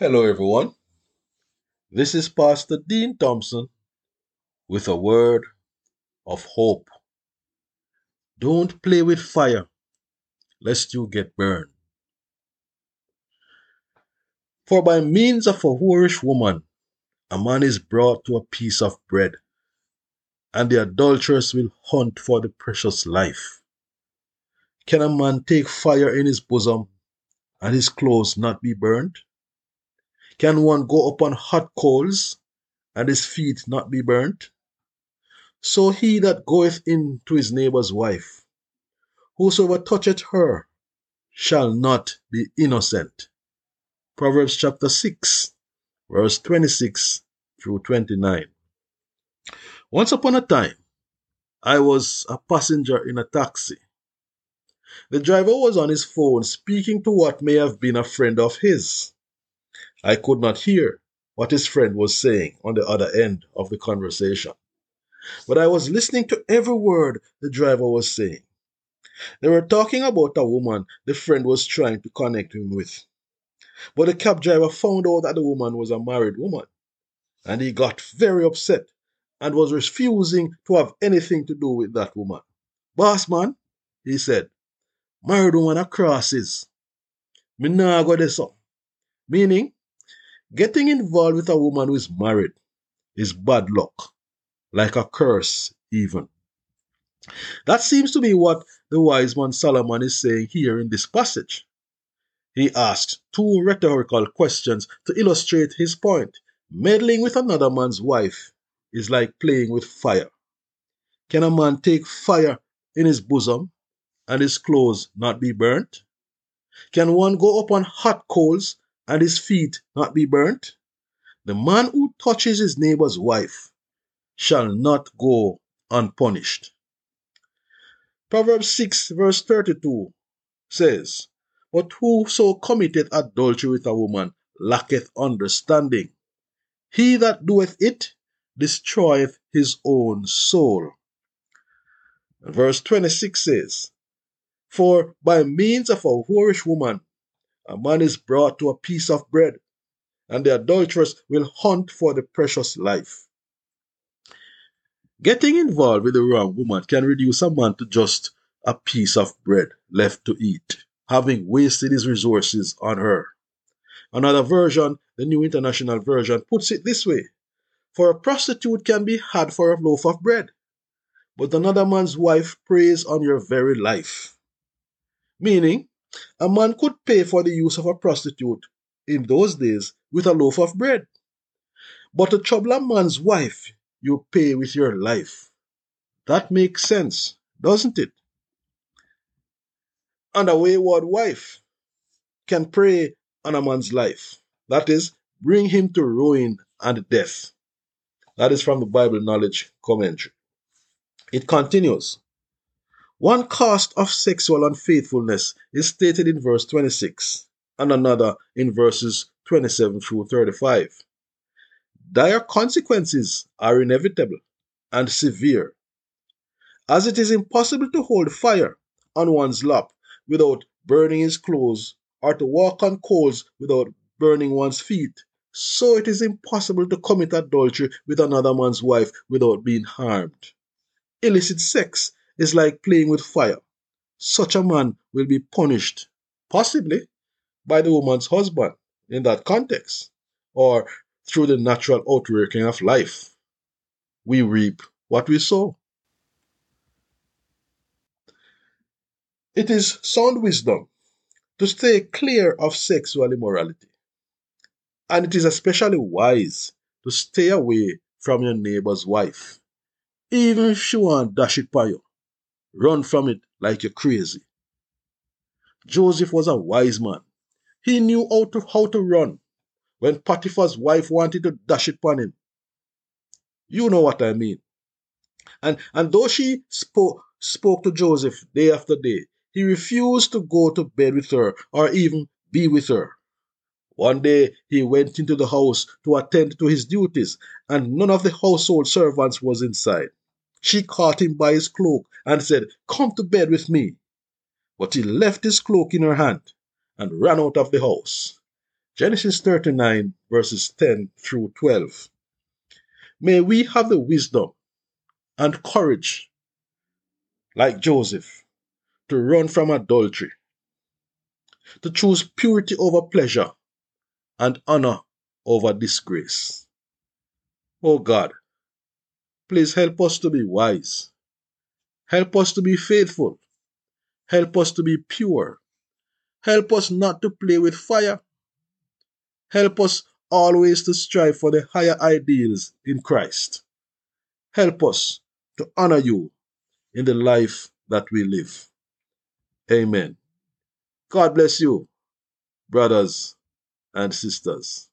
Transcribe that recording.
Hello, everyone. This is Pastor Dean Thompson with a word of hope. Don't play with fire, lest you get burned. For by means of a whorish woman, a man is brought to a piece of bread, and the adulteress will hunt for the precious life. Can a man take fire in his bosom, and his clothes not be burned? Can one go upon hot coals, and his feet not be burnt? So he that goeth in to his neighbour's wife, whosoever toucheth her, shall not be innocent. Proverbs chapter 6, verse 26 through 29. Once upon a time, I was a passenger in a taxi. The driver was on his phone speaking to what may have been a friend of his. I could not hear what his friend was saying on the other end of the conversation, but I was listening to every word the driver was saying. They were talking about a woman the friend was trying to connect him with. But the cab driver found out that the woman was a married woman, and he got very upset and was refusing to have anything to do with that woman. Boss man, he said, married woman are crosses. Me nah go this up. Meaning, getting involved with a woman who is married is bad luck, like a curse even. That seems to be what the wise man Solomon is saying here in this passage. He asks two rhetorical questions to illustrate his point. Meddling with another man's wife is like playing with fire. Can a man take fire in his bosom and his clothes not be burnt? Can one go upon hot coals and his feet not be burnt? The man who touches his neighbor's wife shall not go unpunished. Proverbs 6, verse 32 says, But whoso committeth adultery with a woman lacketh understanding. He that doeth it destroyeth his own soul. Verse 26 says, For by means of a whorish woman a man is brought to a piece of bread, and the adulteress will hunt for the precious life. Getting involved with the wrong woman can reduce a man to just a piece of bread left to eat, having wasted his resources on her. Another version, the New International Version, puts it this way For a prostitute can be had for a loaf of bread, but another man's wife preys on your very life. Meaning, a man could pay for the use of a prostitute in those days with a loaf of bread. But to trouble a man's wife, you pay with your life. That makes sense, doesn't it? And a wayward wife can prey on a man's life. That is, bring him to ruin and death. That is from the Bible Knowledge Commentary. It continues. One cost of sexual unfaithfulness is stated in verse 26 and another in verses 27 through 35. Dire consequences are inevitable and severe, as it is impossible to hold fire on one's lap without burning his clothes or to walk on coals without burning one's feet. So it is impossible to commit adultery with another man's wife without being harmed. Illicit sex is like playing with fire. Such a man will be punished, possibly by the woman's husband in that context, or through the natural outworking of life. We reap what we sow. It is sound wisdom to stay clear of sexual immorality. And it is especially wise to stay away from your neighbor's wife. Even if she want dash it by you, run from it like you're crazy. Joseph was a wise man. He knew how to, how to run when Potiphar's wife wanted to dash it upon him. You know what I mean. And, and though she spoke, spoke to Joseph day after day, he refused to go to bed with her or even be with her. One day he went into the house to attend to his duties, and none of the household servants was inside. She caught him by his cloak and said, Come to bed with me. But he left his cloak in her hand and ran out of the house. Genesis 39, verses 10 through 12. May we have the wisdom and courage, like Joseph, to run from adultery, to choose purity over pleasure and honor over disgrace. Oh God, please help us to be wise. Help us to be faithful. Help us to be pure. Help us not to play with fire. Help us always to strive for the higher ideals in Christ. Help us to honor you in the life that we live. Amen. God bless you, brothers and sisters.